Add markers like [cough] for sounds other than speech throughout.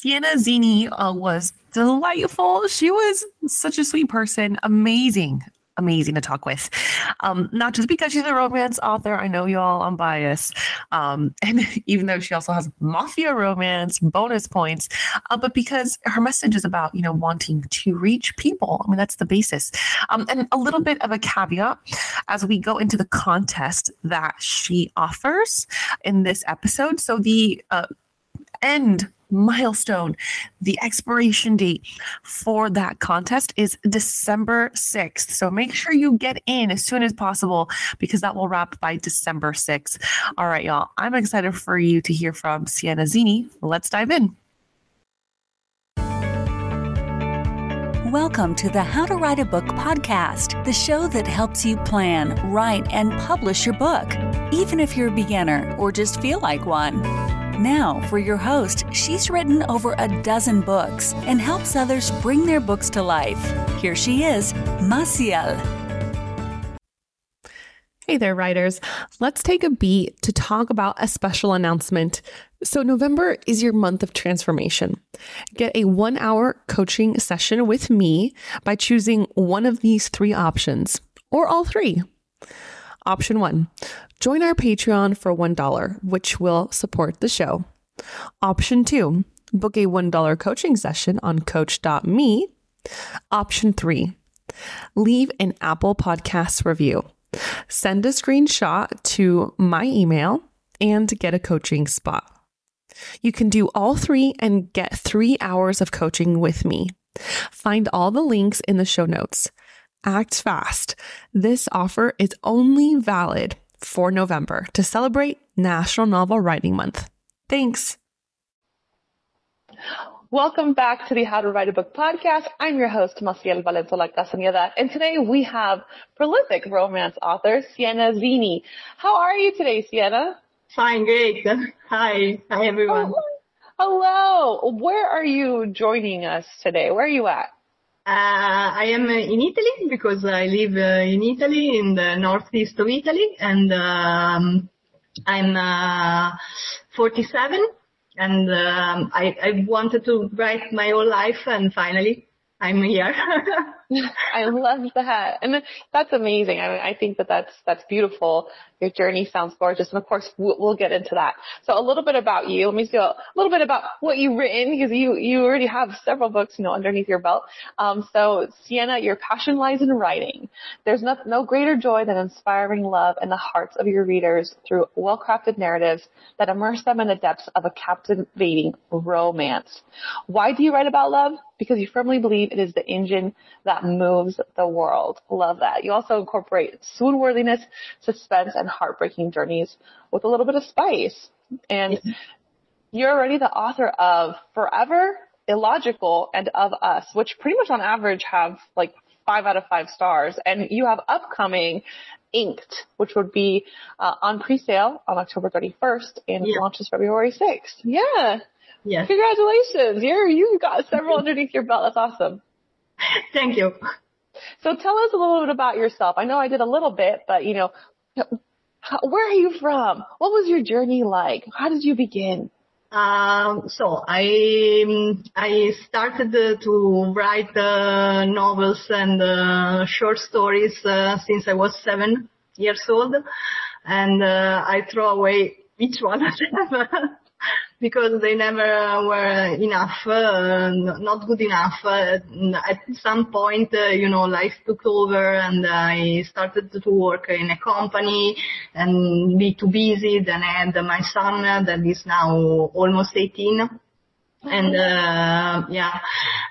Sienna Zini uh, was delightful. She was such a sweet person, amazing, amazing to talk with. Um, not just because she's a romance author, I know y'all, I'm biased. Um, [laughs] and even though she also has mafia romance bonus points, uh, but because her message is about, you know, wanting to reach people. I mean, that's the basis. Um, and a little bit of a caveat as we go into the contest that she offers in this episode. So the uh, end milestone. The expiration date for that contest is December 6th. So make sure you get in as soon as possible because that will wrap by December 6th. All right, y'all. I'm excited for you to hear from Sienna Zini. Let's dive in. Welcome to the How to Write a Book podcast, the show that helps you plan, write, and publish your book, even if you're a beginner or just feel like one. Now, for your host, she's written over a dozen books and helps others bring their books to life. Here she is, Massiel. Hey there, writers. Let's take a beat to talk about a special announcement. So, November is your month of transformation. Get a one hour coaching session with me by choosing one of these three options, or all three. Option one Join our Patreon for $1, which will support the show. Option two, book a $1 coaching session on coach.me. Option three, leave an Apple Podcast review. Send a screenshot to my email and get a coaching spot. You can do all three and get three hours of coaching with me. Find all the links in the show notes. Act fast. This offer is only valid for November to celebrate National Novel Writing Month. Thanks. Welcome back to the How to Write a Book podcast. I'm your host, Massiel Valenzuela Castañeda, and today we have prolific romance author Sienna Zini. How are you today, Sienna? Fine, great. Hi, hi everyone. Oh, hello. Where are you joining us today? Where are you at? Uh, I am in Italy because I live uh, in Italy, in the northeast of Italy, and um, I'm uh, 47, and um, I, I wanted to write my whole life, and finally I'm here. [laughs] [laughs] I love that. And that's amazing. I mean, I think that that's, that's beautiful. Your journey sounds gorgeous. And of course, we'll, we'll get into that. So a little bit about you. Let me see a little bit about what you've written because you, you already have several books, you know, underneath your belt. Um, so Sienna, your passion lies in writing. There's no, no greater joy than inspiring love in the hearts of your readers through well-crafted narratives that immerse them in the depths of a captivating romance. Why do you write about love? Because you firmly believe it is the engine that that moves the world. Love that. You also incorporate swoon-worthiness, suspense, and heartbreaking journeys with a little bit of spice. And you're already the author of Forever, Illogical, and Of Us, which pretty much on average have like five out of five stars. And you have upcoming Inked, which would be uh, on pre-sale on October 31st and yeah. launches February 6th. Yeah. Yes. Congratulations. You're, you've got several underneath your belt. That's awesome. [laughs] Thank you. So tell us a little bit about yourself. I know I did a little bit, but you know, where are you from? What was your journey like? How did you begin? Um, so I I started uh, to write uh, novels and uh, short stories uh, since I was seven years old, and uh, I throw away each one of them [laughs] because they never were enough, uh, not good enough. Uh, at some point, uh, you know, life took over and I started to work in a company and be too busy. Then I had my son that is now almost 18 and uh, yeah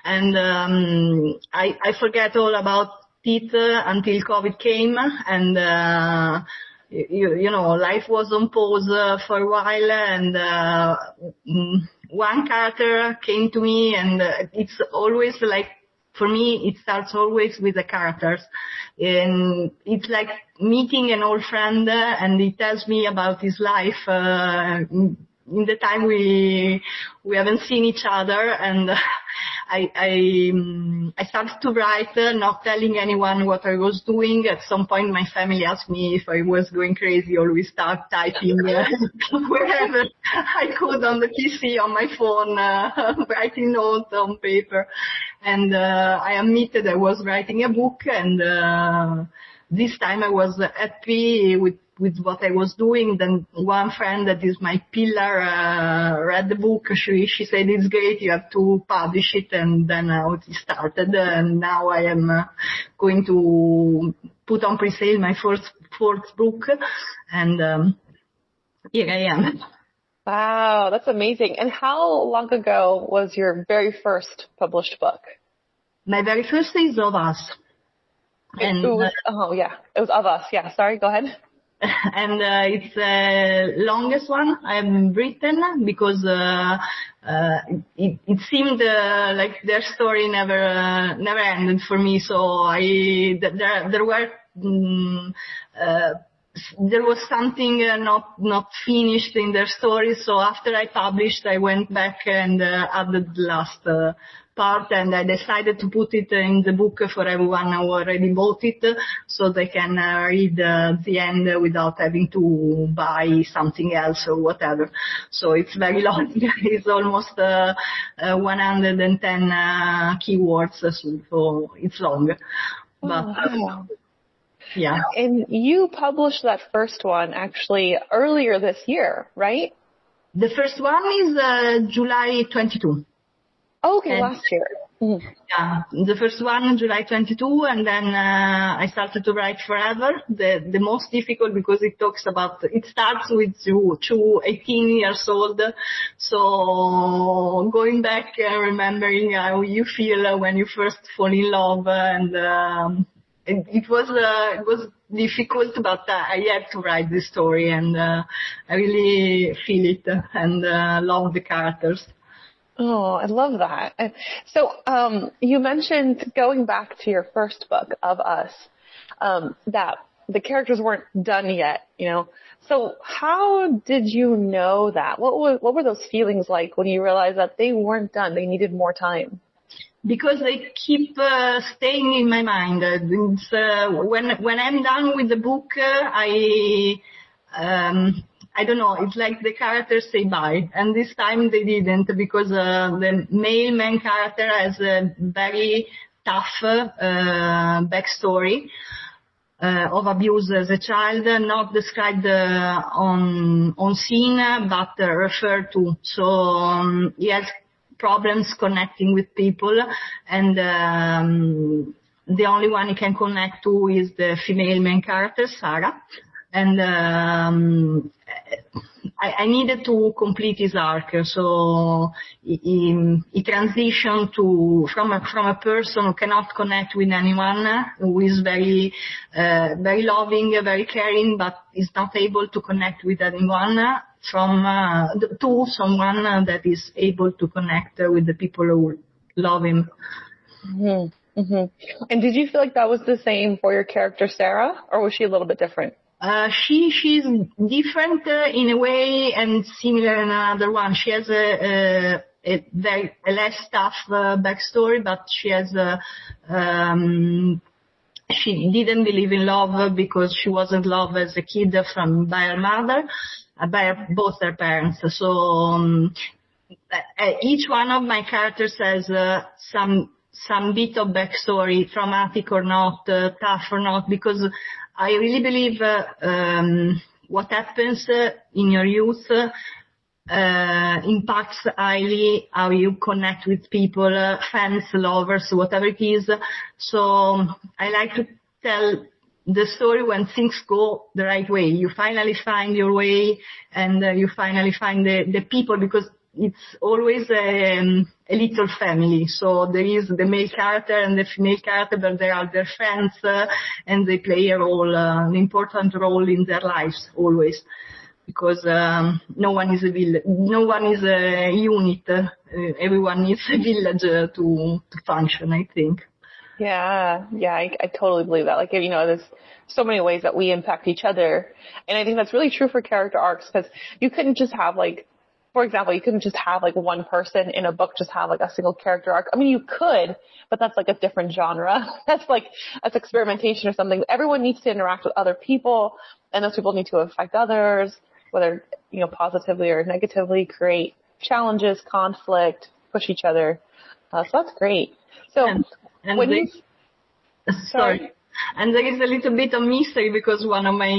and um, I, I forget all about it until covid came and uh, you, you know, life was on pause uh, for a while and uh, mm, one character came to me and uh, it's always like, for me, it starts always with the characters. And it's like meeting an old friend uh, and he tells me about his life, uh, in the time we, we haven't seen each other and [laughs] I I, um, I started to write, uh, not telling anyone what I was doing. At some point, my family asked me if I was going crazy. Always start typing uh, [laughs] wherever I could on the PC, on my phone, uh, [laughs] writing notes on paper. And uh, I admitted I was writing a book, and uh, this time I was happy with with what I was doing. Then one friend that is my pillar uh, read the book. She she said it's great. You have to publish it, and then uh, it started. And now I am uh, going to put on pre-sale my first fourth book, and um, here I am. Wow, that's amazing. And how long ago was your very first published book? My very first is of us. And, it was, oh yeah, it was of us. Yeah, sorry, go ahead. [laughs] and uh, it's the longest one I've written because uh, uh, it, it seemed uh, like their story never uh, never ended for me. So I there there were. Um, there was something uh, not not finished in their story. So after I published, I went back and uh, added the last uh, part and I decided to put it in the book for everyone who already bought it so they can uh, read uh, the end without having to buy something else or whatever. So it's very [laughs] long. it's almost uh, uh 110 uh, keywords, so it's long. But, oh, yeah. And you published that first one actually earlier this year, right? The first one is uh, July 22. Oh, okay, and, last year. Mm-hmm. Yeah, the first one in July 22, and then uh, I started to write forever. The the most difficult because it talks about it starts with two, two 18 years old. So going back and remembering how you feel when you first fall in love, and um, it, it, was uh, it was difficult, but uh, I had to write this story, and uh, I really feel it and uh, love the characters. Oh, I love that. So, um, you mentioned going back to your first book of Us, um, that the characters weren't done yet, you know. So how did you know that? What were, what were those feelings like when you realized that they weren't done? They needed more time? Because they keep uh, staying in my mind. Uh, when when I'm done with the book, uh, I um, I don't know, it's like the characters say bye. And this time they didn't because uh, the male main character has a very tough uh, backstory. Uh, of abuse as a child, not described uh, on on scene, but referred to. So um, he has problems connecting with people, and um, the only one he can connect to is the female main character, Sarah and um, I, I, needed to complete his arc. So he, he transitioned to from a, from a person who cannot connect with anyone, who is very uh, very loving, very caring, but is not able to connect with anyone. From uh, to someone that is able to connect with the people who love him. Mm-hmm. Mm-hmm. And did you feel like that was the same for your character Sarah, or was she a little bit different? Uh, she she's different uh, in a way and similar in another one. She has a, a, a very a less tough uh, backstory, but she has a um, she didn't believe in love because she wasn't loved as a kid from by her mother, uh, by both her parents. So um, uh, each one of my characters has some some bit of backstory, traumatic or not, tough or not, because I really believe um, what happens uh, in your youth uh, impacts highly how you connect with people, uh, fans, lovers, whatever it is. So I like to tell the story when things go the right way. You finally find your way and uh, you finally find the, the people because it's always um, a little family. So there is the male character and the female character, but there are their friends, uh, and they play a role, uh, an important role in their lives always. Because um, no one is a village, no one is a unit. Uh, everyone needs a village uh, to to function. I think. Yeah, yeah, I, I totally believe that. Like, you know, there's so many ways that we impact each other, and I think that's really true for character arcs because you couldn't just have like for example, you couldn't just have like one person in a book just have like a single character arc. I mean, you could, but that's like a different genre. [laughs] that's like, that's experimentation or something. Everyone needs to interact with other people and those people need to affect others, whether, you know, positively or negatively, create challenges, conflict, push each other. Uh, so that's great. So And, and when the- you, sorry. sorry. And there is a little bit of mystery because one of my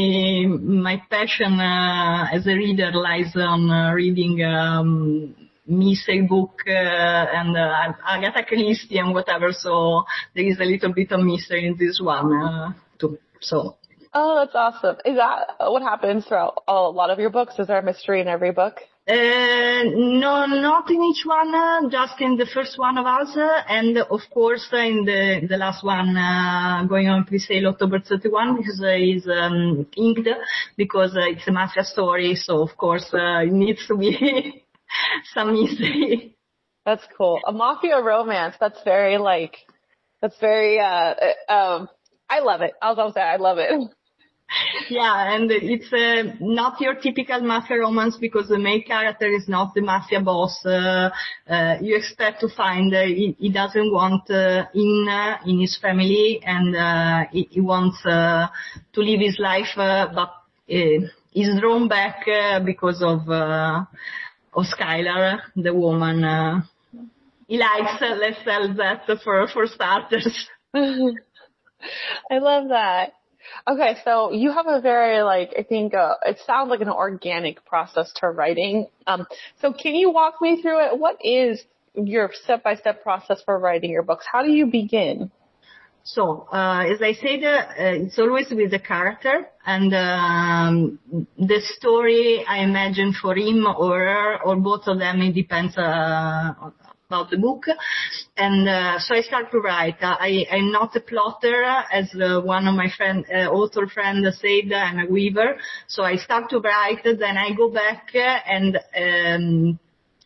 my passion uh, as a reader lies on uh, reading um, mystery book uh, and uh, Agatha Christie and whatever. So there is a little bit of mystery in this one uh, too. So Oh, that's awesome. Is that what happens throughout a lot of your books? Is there a mystery in every book? Uh, no, not in each one, uh, just in the first one of us, uh, and of course uh, in the the last one uh, going on pre-sale October 31 because uh, is um, inked because uh, it's a mafia story, so of course uh, it needs to be [laughs] some mystery. That's cool. A mafia romance. That's very like, that's very, uh, uh, um, I love it. I'll, I'll say I love it. [laughs] yeah, and it's uh, not your typical mafia romance because the main character is not the mafia boss. Uh, uh, you expect to find he, he doesn't want uh, in uh, in his family, and uh, he, he wants to live his life, but he's drawn back because of of Skylar, the woman. He likes. Let's tell that for for starters. [laughs] I love that. Okay, so you have a very like I think uh, it sounds like an organic process to writing. Um, so can you walk me through it? What is your step-by-step process for writing your books? How do you begin? So, uh, as I said, uh, it's always with the character and um, the story I imagine for him or her or both of them. It depends uh, about the book. And uh, so I start to write. I, I'm not a plotter, as uh, one of my friend, uh, author friends said. I'm a weaver. So I start to write, then I go back and. Um,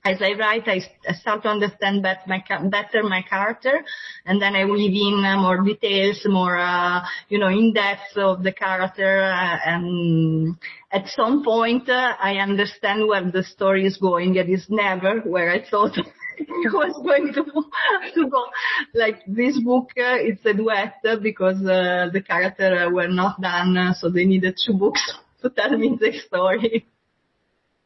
as I write, I, start to understand better my character, and then I weave in more details, more, uh, you know, in depth of the character, uh, and at some point uh, I understand where the story is going. It is never where I thought [laughs] it was going to, to go. Like this book, uh, it's a duet uh, because uh, the character uh, were not done, uh, so they needed two books [laughs] to tell me the story.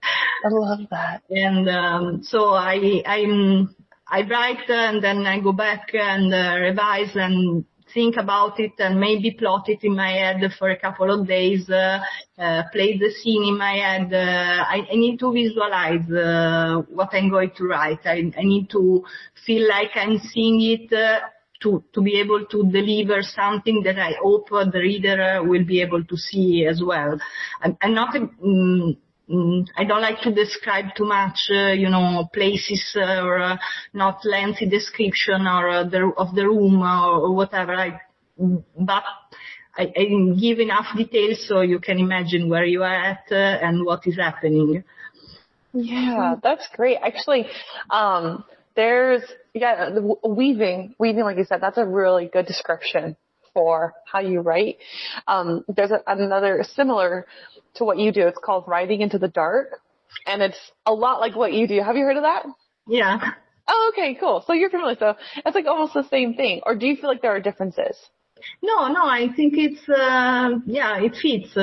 I love that. and um, so I I'm I write and then I go back and uh, revise and think about it and maybe plot it in my head for a couple of days, uh, uh, play the scene in my head. Uh, I, I need to visualize uh, what I'm going to write. I, I need to feel like I'm seeing it. Uh, to, to be able to deliver something that I hope the reader uh, will be able to see as well. I'm, I'm not a, mm, I don't like to describe too much, uh, you know, places uh, or uh, not lengthy description or uh, the, of the room or, whatever. I, but I, I give enough details so you can imagine where you are at uh, and what is happening. Yeah, that's great. Actually, um, there's yeah, weaving, weaving, like you said, that's a really good description for how you write. Um, there's a, another similar to what you do. It's called writing into the dark, and it's a lot like what you do. Have you heard of that? Yeah. Oh, okay, cool. So you're familiar. So it's like almost the same thing. Or do you feel like there are differences? No, no, I think it's, uh, yeah, it fits.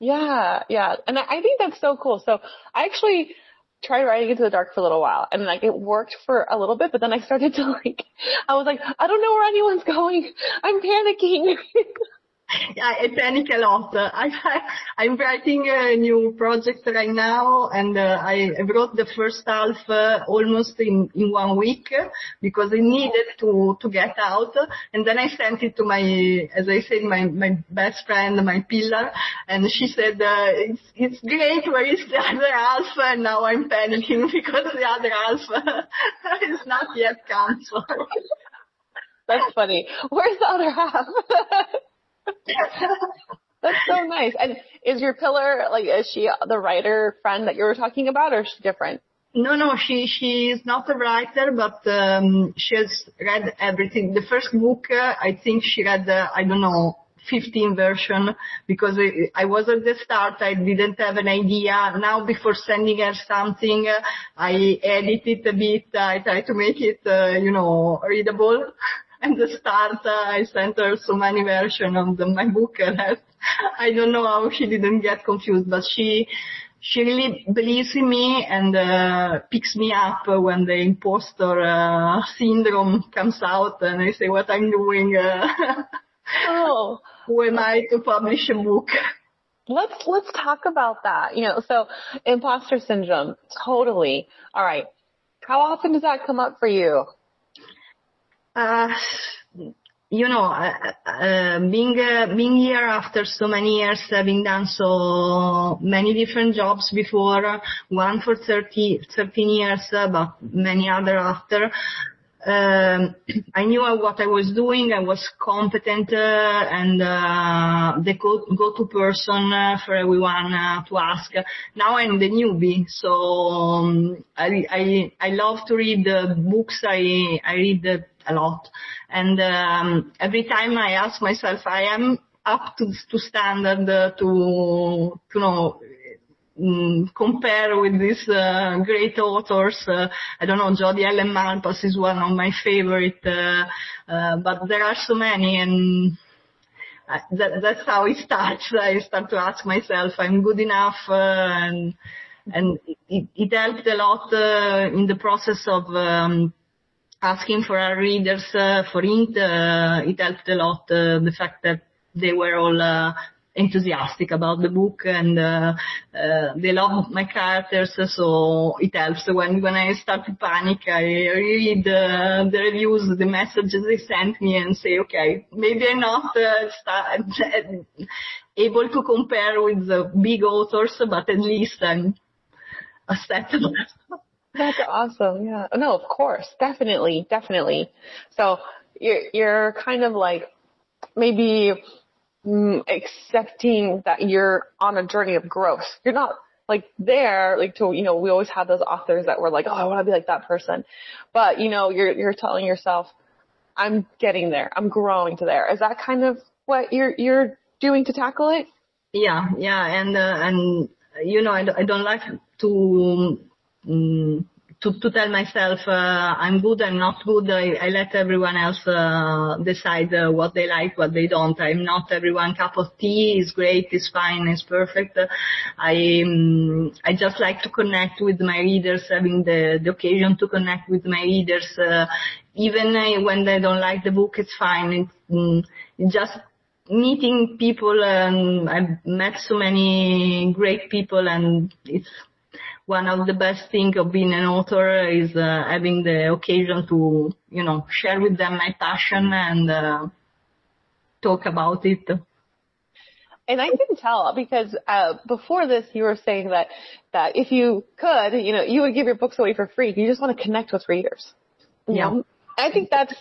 Yeah, yeah. And I, I think that's so cool. So I actually tried writing into the dark for a little while and like it worked for a little bit, but then I started to like, I was like, I don't know where anyone's going. I'm panicking. [laughs] I, I panic a lot. I, [laughs] I'm writing a new project right now, and uh, I wrote the first half uh, almost in, in one week because I needed to to get out. And then I sent it to my, as I said, my my best friend, my pillar, and she said uh, it's it's great. Where is the other half? And now I'm panicking [laughs] because the other half [laughs] is not yet cancelled. That's funny. Where's the other half? [laughs] That's so nice. And is your pillar like is she the writer friend that you were talking about, or is she different? No, no, she she is not a writer, but um, she has read everything. The first book, uh, I think she read, uh, I don't know, 15 version because I was at the start. I didn't have an idea. Now before sending her something, I edit it a bit. I try to make it, uh, you know, readable. [laughs] At the start, uh, I sent her so many versions of the, my book that I don't know how she didn't get confused, but she she really believes in me and uh, picks me up when the imposter uh, syndrome comes out and I say what I'm doing. Uh, oh, [laughs] who am I to publish a book? Let's let's talk about that. You know, so imposter syndrome, totally. All right, how often does that come up for you? Uh, you know, uh, uh, being uh, being here after so many years, having done so many different jobs before, one for 30, 13 years, uh, but many other after. Um, I knew what I was doing. I was competent uh, and uh, the go- go-to person for everyone to ask. Now I'm the newbie, so um, I, I I love to read the books. I I read a lot. And um, every time I ask myself, I am up to, to standard uh, to, to know, mm, compare with these uh, great authors. Uh, I don't know, Jodi Ellen Malpass is one of my favorite, uh, uh, but there are so many and that, that's how it starts. [laughs] I start to ask myself, I'm good enough uh, and, and it, it helped a lot in the process of um, asking for our readers uh, for. Uh, it helped a lot, uh, the fact that they were all enthusiastic about the book and uh, uh, they love my characters so it helps when when I start to panic I read uh, the reviews the messages they sent me and say okay maybe I'm not start, [laughs] able to compare with the big authors but at least I'm acceptable that's awesome. Yeah. No, of course. Definitely. Definitely. So you're, you're kind of like maybe accepting that you're on a journey of growth. You're not like there, like to, you know, we always have those authors that were like, oh, I want to be like that person. But, you know, you're, you're telling yourself, I'm getting there. I'm growing to there. Is that kind of what you're, you're doing to tackle it? Yeah. Yeah. And, uh, and, you know, I, I don't like to um, to, to tell myself uh, I'm good, I'm not good. I, I let everyone else uh, decide uh, what they like, what they don't. I'm not everyone cup of tea is great, is fine, is perfect. I um, I just like to connect with my readers, having the, the occasion to connect with my readers. Uh, even uh, when they don't like the book, it's fine. It's, um, just meeting people and I've met so many great people and it's one of the best things of being an author is uh, having the occasion to, you know, share with them my passion and uh, talk about it. And I can tell because uh, before this, you were saying that that if you could, you know, you would give your books away for free. You just want to connect with readers. You yeah. Know? I think that's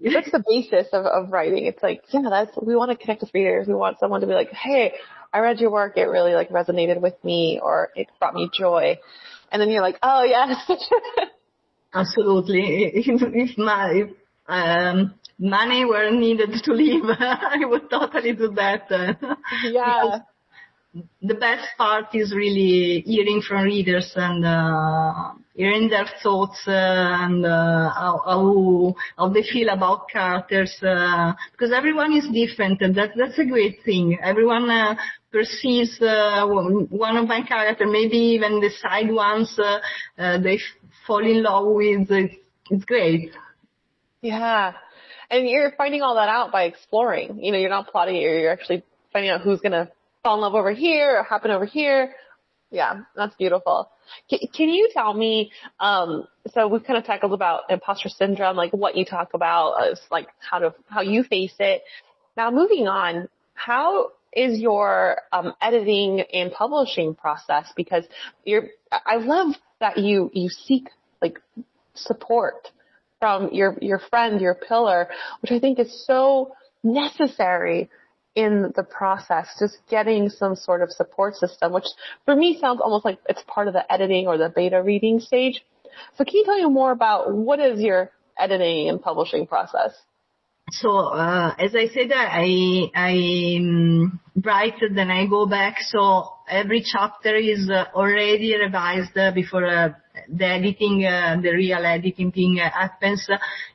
that's the basis of, of writing. It's like, yeah, that's we want to connect with readers. We want someone to be like, hey, I read your work, it really like resonated with me or it brought me joy. And then you're like, oh yes. [laughs] Absolutely. [laughs] If, if my, um, money were needed to live, [laughs] I would totally do that. yeah. The best part is really hearing from readers and uh, hearing their thoughts uh, and uh, how, how, how they feel about characters uh, because everyone is different and that that's a great thing. Everyone uh, perceives uh, one of my characters, maybe even the side ones they fall in love with. It's great. Yeah. And you're finding all that out by exploring. You know, you're not plotting it, you're actually finding out who's gonna fall in love over here or happen over here. Yeah, that's beautiful. Can, can you tell me, um, so we've kind of tackled about imposter syndrome, like what you talk about is like how to, how you face it. Now moving on, how is your um, editing and publishing process? Because you're, I love that you, you seek like support from your, your friend, your pillar, which I think is so necessary in the process, just getting some sort of support system, which for me sounds almost like it's part of the editing or the beta reading stage. So can you tell me more about what is your editing and publishing process? So uh, as I said, I I um, write then I go back. So every chapter is uh, already revised before uh, the editing, uh, the real editing thing happens.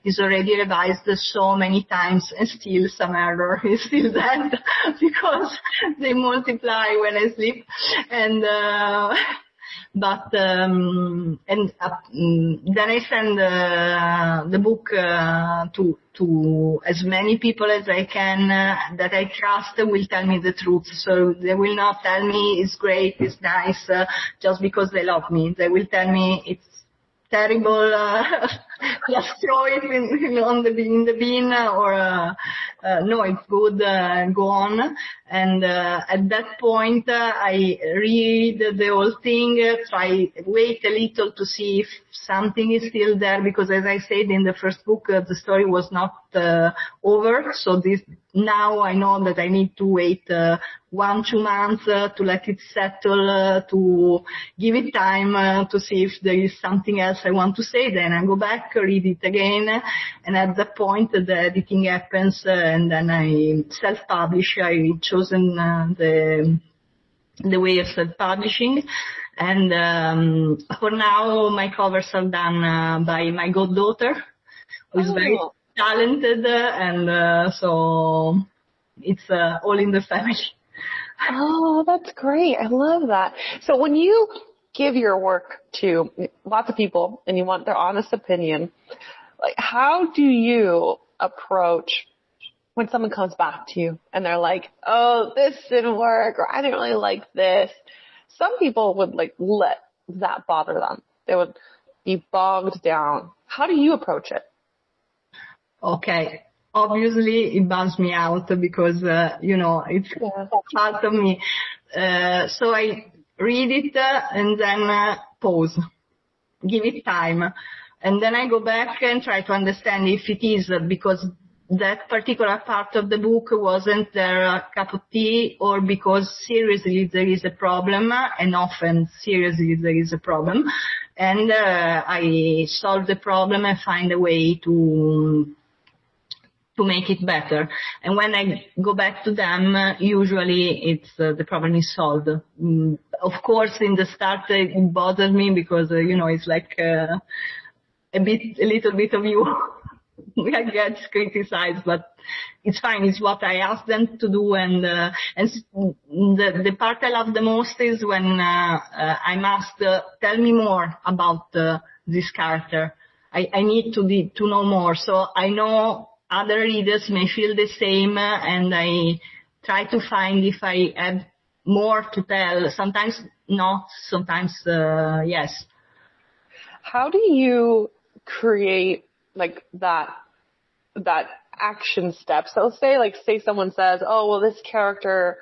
Is already revised so many times, and still some error [laughs] is still there [laughs] because they multiply when I sleep, and uh, [laughs] but um, and uh, mm, then I send uh, the book uh, to to as many people as I can uh, that I trust will tell me the truth. So they will not tell me it's great, it's nice, uh, just because they love me. They will tell me it's terrible, uh, [laughs] just throw it in, in, on the, in the bin or, uh, uh, no, it's good, uh, go on. And, uh, at that point, uh, I read the whole thing, try, wait a little to see if something is still there because as I said in the first book, the story was not, over. So this, now I know that I need to wait one, two months uh, to let it settle, uh, to give it time uh, to see if there is something else I want to say. Then I go back, read it again, and at that point the editing happens, and then I self-publish. I chosen the the way of self-publishing. And um, for now, my covers are done uh, by my goddaughter, who is oh. very talented, and uh, so it's uh, all in the family. [laughs] Oh, that's great. I love that. So when you give your work to lots of people and you want their honest opinion, like how do you approach when someone comes back to you and they're like, "Oh, this didn't work," or "I didn't really like this." Some people would like let that bother them. They would be bogged down. How do you approach it? Okay obviously it bums me out because uh, you know it's yeah. part of me. Uh, so I read it uh, and then uh, pause, give it time, and then I go back and try to understand if it is because that particular part of the book wasn't their cup of tea or because seriously there is a problem and often seriously there is a problem and uh, I solve the problem and find a way to to make it better. And when I go back to them, uh, usually it's uh, the problem is solved. Mm, of course, in the start it bothers me because uh, you know it's like uh, a bit, a little bit of you. [laughs] I get criticized, but it's fine. It's what I ask them to do, and uh, and the the part I love the most is when uh, I'm asked, "Tell me more about this character." I, I need to be, to know more. So I know other readers may feel the same and I try to find if I have more to tell. Sometimes not, sometimes uh, yes. How do you create like that that action step? So say like say someone says, "Oh, well this character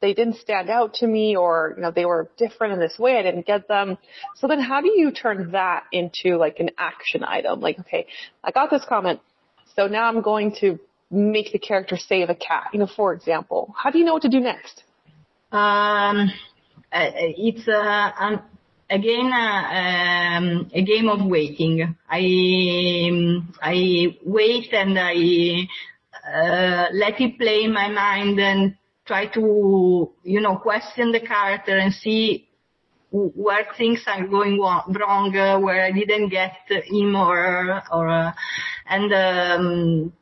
they didn't stand out to me or you know they were different in this way I didn't get them." So then how do you turn that into like an action item? Like, okay, I got this comment so now I'm going to make the character save a cat, you know, for example. How do you know what to do next? Um, uh, it's uh, again uh, um, a game of waiting. I um, I wait and I uh, let it play in my mind and try to you know question the character and see where things are going wrong, where I didn't get him or or and um,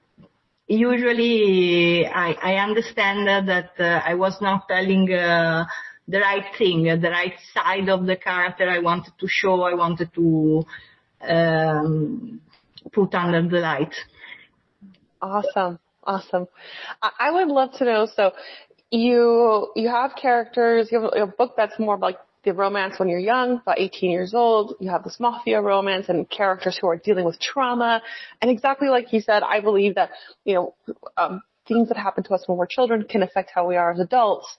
usually I, I understand that uh, I was not telling uh, the right thing, the right side of the character I wanted to show, I wanted to um, put under the light. Awesome, awesome. I, I would love to know. So you you have characters. You have a book that's more like the romance when you're young, about 18 years old. You have this mafia romance and characters who are dealing with trauma. And exactly like he said, I believe that, you know, um, things that happen to us when we're children can affect how we are as adults.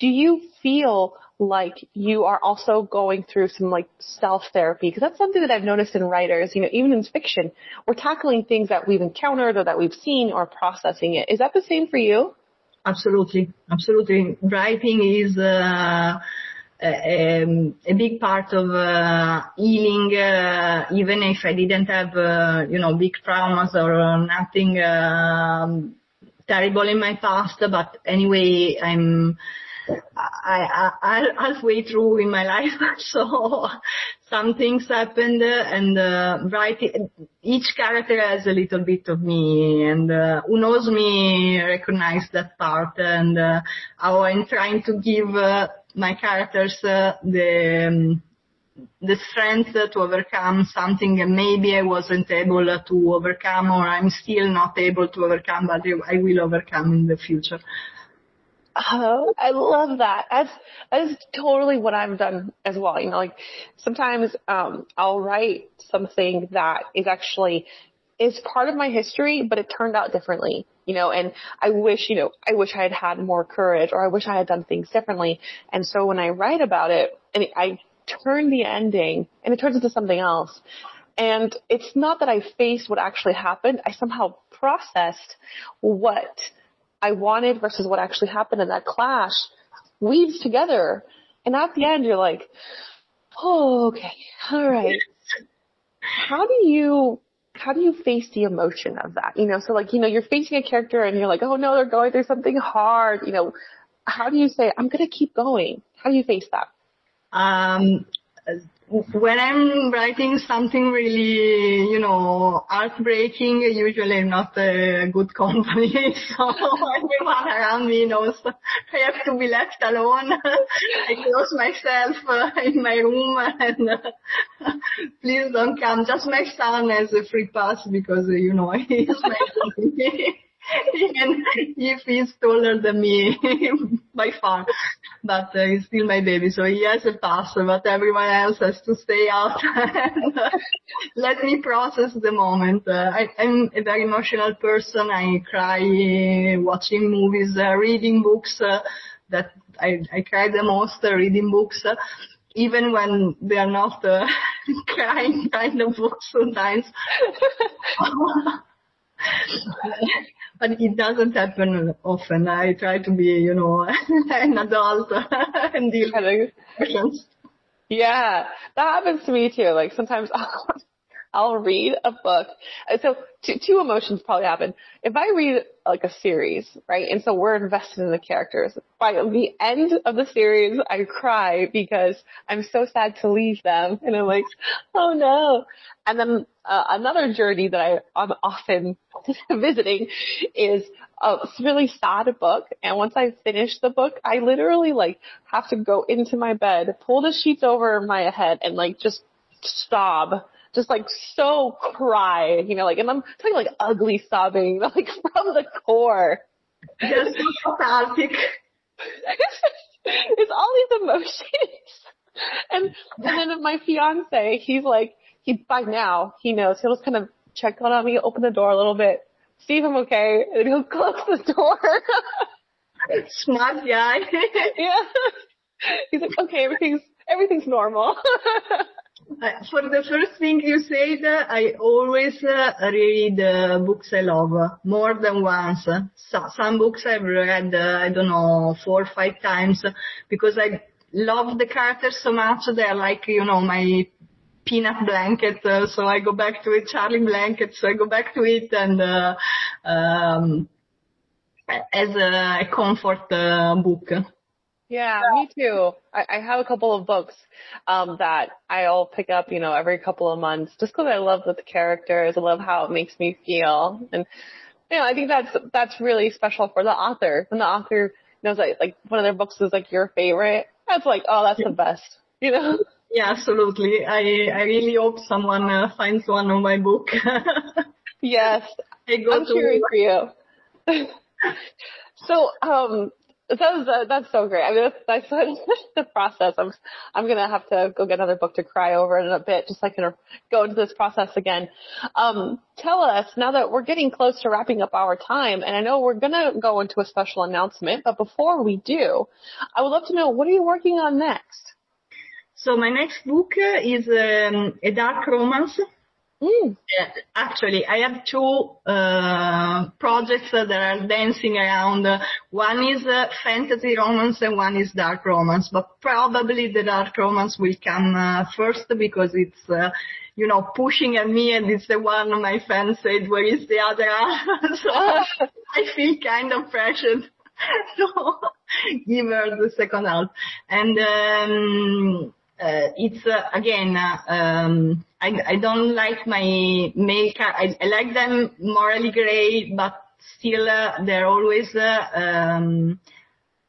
Do you feel like you are also going through some like self therapy? Because that's something that I've noticed in writers, you know, even in fiction, we're tackling things that we've encountered or that we've seen or processing it. Is that the same for you? Absolutely. Absolutely. Writing is, uh, um, a big part of uh, healing, uh, even if I didn't have, uh, you know, big traumas or nothing um, terrible in my past. But anyway, I'm I, I, halfway through in my [laughs] life, so some things happened, and uh, right, each character has a little bit of me, and uh, who knows me recognize that part, and uh, how I'm trying to give uh, my characters uh, the um, the strength to overcome something maybe I wasn't able to overcome, or I'm still not able to overcome, but I will overcome in the future. Oh, I love that. That's that is totally what I've done as well. You know, like sometimes um, I'll write something that is actually is part of my history, but it turned out differently. You know, and I wish, you know, I wish I had had more courage, or I wish I had done things differently. And so when I write about it, and I turn the ending, and it turns into something else. And it's not that I faced what actually happened. I somehow processed what I wanted versus what actually happened in that clash weaves together. And at the end, you're like, oh, okay, all right. [laughs] How do you, how do you face the emotion of that? You know, so like, you know, you're facing a character and you're like, oh no, they're going through something hard. You know, how do you say, I'm going to keep going? How do you face that? Um, when I'm writing something really, you know, heartbreaking, usually I'm not a good [laughs] company. So everyone around me knows I have to be left alone. [laughs] I close myself uh, in my room and [laughs] please don't come. Just my son has a free pass because, you know, he's my [laughs] even if he's taller than me [laughs] by far. But uh, he's still my baby, so he has a pass, but everyone else has to stay out [laughs] and let me process the moment. Uh, I, am a very emotional person. I cry watching movies, uh, reading books. Uh, that I, I cry the most uh, reading books even when they are not crying kind of books sometimes. [laughs] but it doesn't happen often. I try to be, you know, [laughs] an adult [laughs] and deal with. Yeah, that happens to me too. Like sometimes I'll, I'll read a book. So two, two emotions probably happen. If I read like a series, right, and so we're invested in the characters, by the end of the series, I cry because I'm so sad to leave them, and I'm like, oh no. And then uh, another journey that I, I'm often [laughs] visiting is a really sad book. And once I finish the book, I literally like have to go into my bed, pull the sheets over my head, and like just sob just like so cry, you know, like, and I'm talking like ugly sobbing, [laughs] like from the core. Just so cathartic. [laughs] it's all these emotions. And, and then my fiance, he's like, he, by now, he knows, he'll just kind of check on me, open the door a little bit, see if I'm okay, and he'll [laughs] close the door. Smart guy. yeah. He's like, okay, everything's, everything's normal. Uh, for the first thing you said, I always uh, read uh, books I love more than once. So, some books I've read, uh, I don't know, four or five times because I love the characters so much. They're like, you know, my peanut blanket. Uh, so I go back to it, Charlie blanket. So I go back to it and, uh, um, as a, a comfort book. Yeah, me too. I, I have a couple of books um, that I'll pick up, you know, every couple of months, just because I love the characters. I love how it makes me feel, and you know, I think that's that's really special for the author. When the author knows that like one of their books is like your favorite, that's like, oh, that's the best, you know. Yeah, absolutely. I I really hope someone uh, finds one of my book. yes, [laughs] I to cheering for you. [laughs] [laughs] so, um, that's uh, that's so great. I mean, that's, that's [laughs] the process. I'm I'm gonna have to go get another book to cry over in a bit, just so I can go into this process again. Um, tell us now that we're getting close to wrapping up our time, and I know we're gonna go into a special announcement, but before we do, I would love to know what are you working on next. So my next book is um, a dark romance Mm. Actually, I have two uh, projects that are dancing around. One is uh, fantasy romance and one is dark romance, but probably the dark romance will come uh, first because it's, uh, you know, pushing at me and it's the one my fans said, where is the other [laughs] so [laughs] I feel kind of pressured. [laughs] so give her the second half. And um, uh, it's uh, again, uh, um, I, I don't like my makeup. I, I like them morally gray, but still uh, they're always uh, um,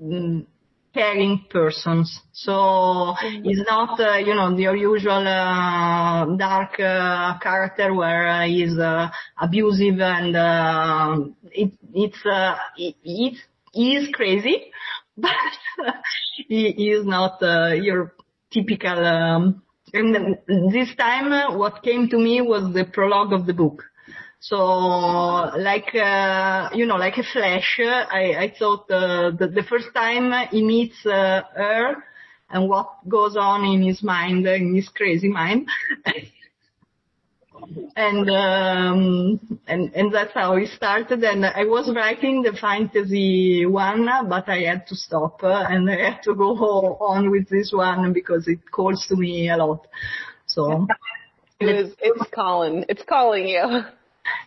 mm, caring persons. So mm-hmm. it's not, uh, you know, your usual uh, dark uh, character where uh, he's uh, abusive and uh, it, it's uh, it, it is crazy, [laughs] but he is not uh, your typical. Um, and this time, uh, what came to me was the prologue of the book. So, like uh, you know, like a flash, I, I thought uh, the first time he meets uh, her and what goes on in his mind, in his crazy mind. [laughs] and um, and and that's how it started. And I was writing the fantasy one, but I had to stop uh, and I had to go on with this one because it calls to me a lot. So it is. It's calling. It's calling you.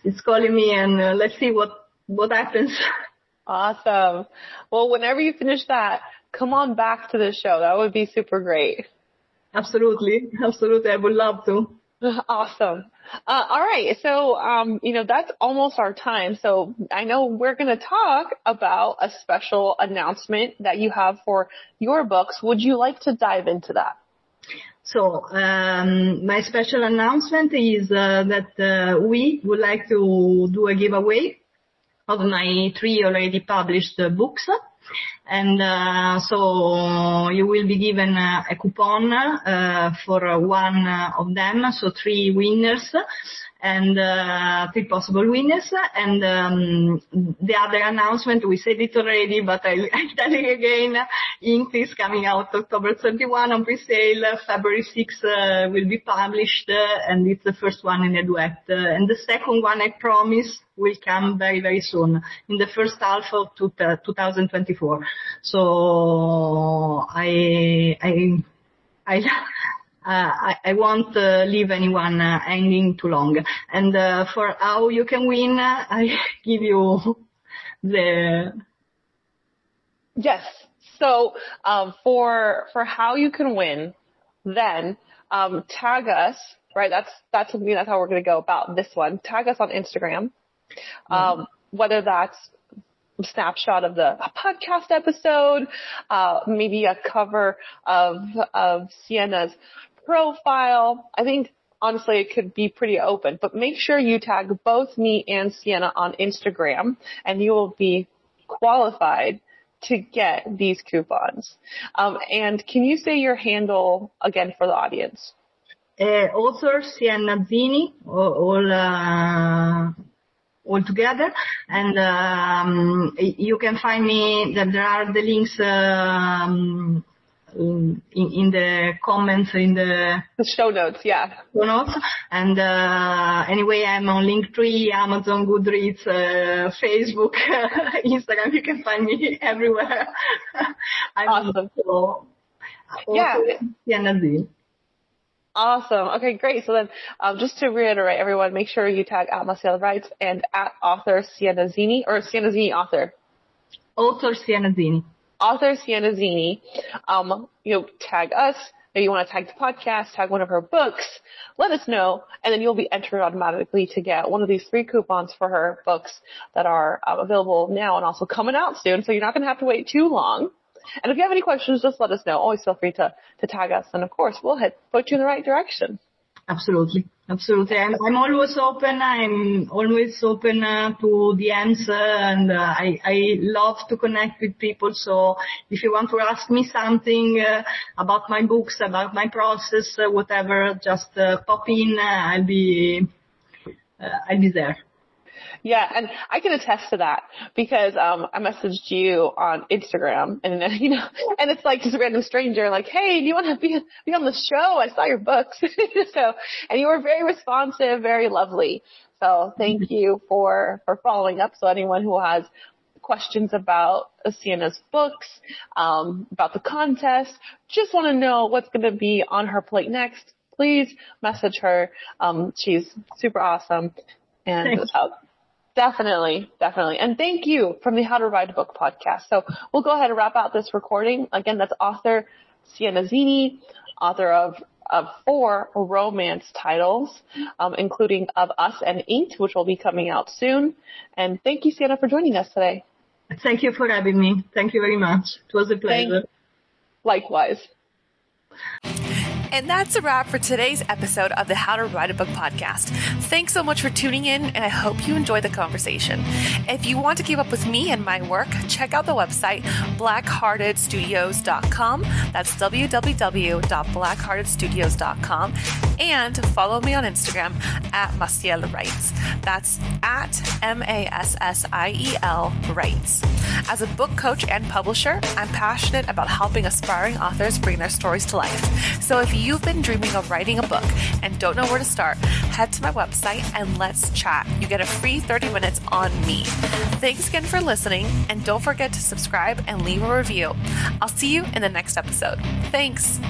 It's calling me, and uh, let's see what what happens. Awesome. Well, whenever you finish that, come on back to the show. That would be super great. Absolutely, absolutely. I would love to. [laughs] Awesome. Uh, all right. So, um, you know, that's almost our time. So I know we're going to talk about a special announcement that you have for your books. Would you like to dive into that? So, um, my special announcement is uh, that uh, we would like to do a giveaway of my three already published books. And uh, so you will be given uh, a coupon uh, for one of them, so three winners and uh, three possible winners. And um, the other announcement, we said it already, but I, [laughs] I'm telling again, Ink is coming out October 31 on pre-sale. February 6 uh, will be published, uh, and it's the first one in a duet. and the second one, I promise, will come very, very soon, in the first half of 2024. So I, I, I, [laughs] I, I won't uh, leave anyone uh, hanging too long. And uh, for how you can win, [laughs] I give you the. Yes. So um, for for how you can win, then um, tag us. Right. That's that's. That's how we're going to go about this one. Tag us on Instagram. Um, mm-hmm. whether that's snapshot of the podcast episode, uh, maybe a cover of of Sienna's profile. I think honestly it could be pretty open, but make sure you tag both me and Sienna on Instagram and you will be qualified to get these coupons. Um, and can you say your handle again for the audience? Uh, author Sienna Zini, all, all, uh, all together. And um, you can find me, that there are the links um, in, in the comments in the, the show notes, yeah. Show notes. And uh, anyway, I'm on Linktree, Amazon, Goodreads, uh, Facebook, Instagram. You can find me everywhere. I'm awesome. So, yeah. Awesome. Okay, great. So then, um, just to reiterate, everyone, make sure you tag at Massiel Writes and at author Sienna Zini or Sienna Zini author. Author Sienna Zini author Sienna Zini, um, you know, tag us. Maybe you want to tag the podcast, tag one of her books, let us know, and then you'll be entered automatically to get one of these free coupons for her books that are um, available now and also coming out soon. So you're not going to have to wait too long. And if you have any questions, just let us know. Always feel free to, to tag us. And of course, we'll head, put you in the right direction. Absolutely. Absolutely. I'm, I'm always open. I'm always open uh, to DMs uh, and uh, I, I love to connect with people. So if you want to ask me something uh, about my books, about my process, uh, whatever, just uh, pop in. I'll be, I'll be there. Yeah, and I can attest to that because um, I messaged you on Instagram, and [laughs] you know, and it's like just a random stranger, like, "Hey, do you want to be be on the show? I saw your books." [laughs] so, and you were very responsive, very lovely. So, thank mm-hmm. you for for following up. So, anyone who has questions about Sienna's books, um, about the contest, just want to know what's going to be on her plate next, please message her. Um, she's super awesome. And definitely, definitely. And thank you from the How to Write a Book podcast. So we'll go ahead and wrap out this recording. Again, that's author Sienna Zini, author of of four romance titles, um, including Of Us and Inked, which will be coming out soon. And thank you, Sienna, for joining us today. Thank you for having me. Thank you very much. It was a pleasure. Thank- Likewise. And that's a wrap for today's episode of the How to Write a Book podcast. Thanks so much for tuning in, and I hope you enjoy the conversation. If you want to keep up with me and my work, check out the website blackheartedstudios.com. That's www.blackheartedstudios.com. And follow me on Instagram at Massiel Writes. That's at M A S S I E L Writes. As a book coach and publisher, I'm passionate about helping aspiring authors bring their stories to life. So if you've been dreaming of writing a book and don't know where to start, head to my website and let's chat. You get a free 30 minutes on me. Thanks again for listening, and don't forget to subscribe and leave a review. I'll see you in the next episode. Thanks.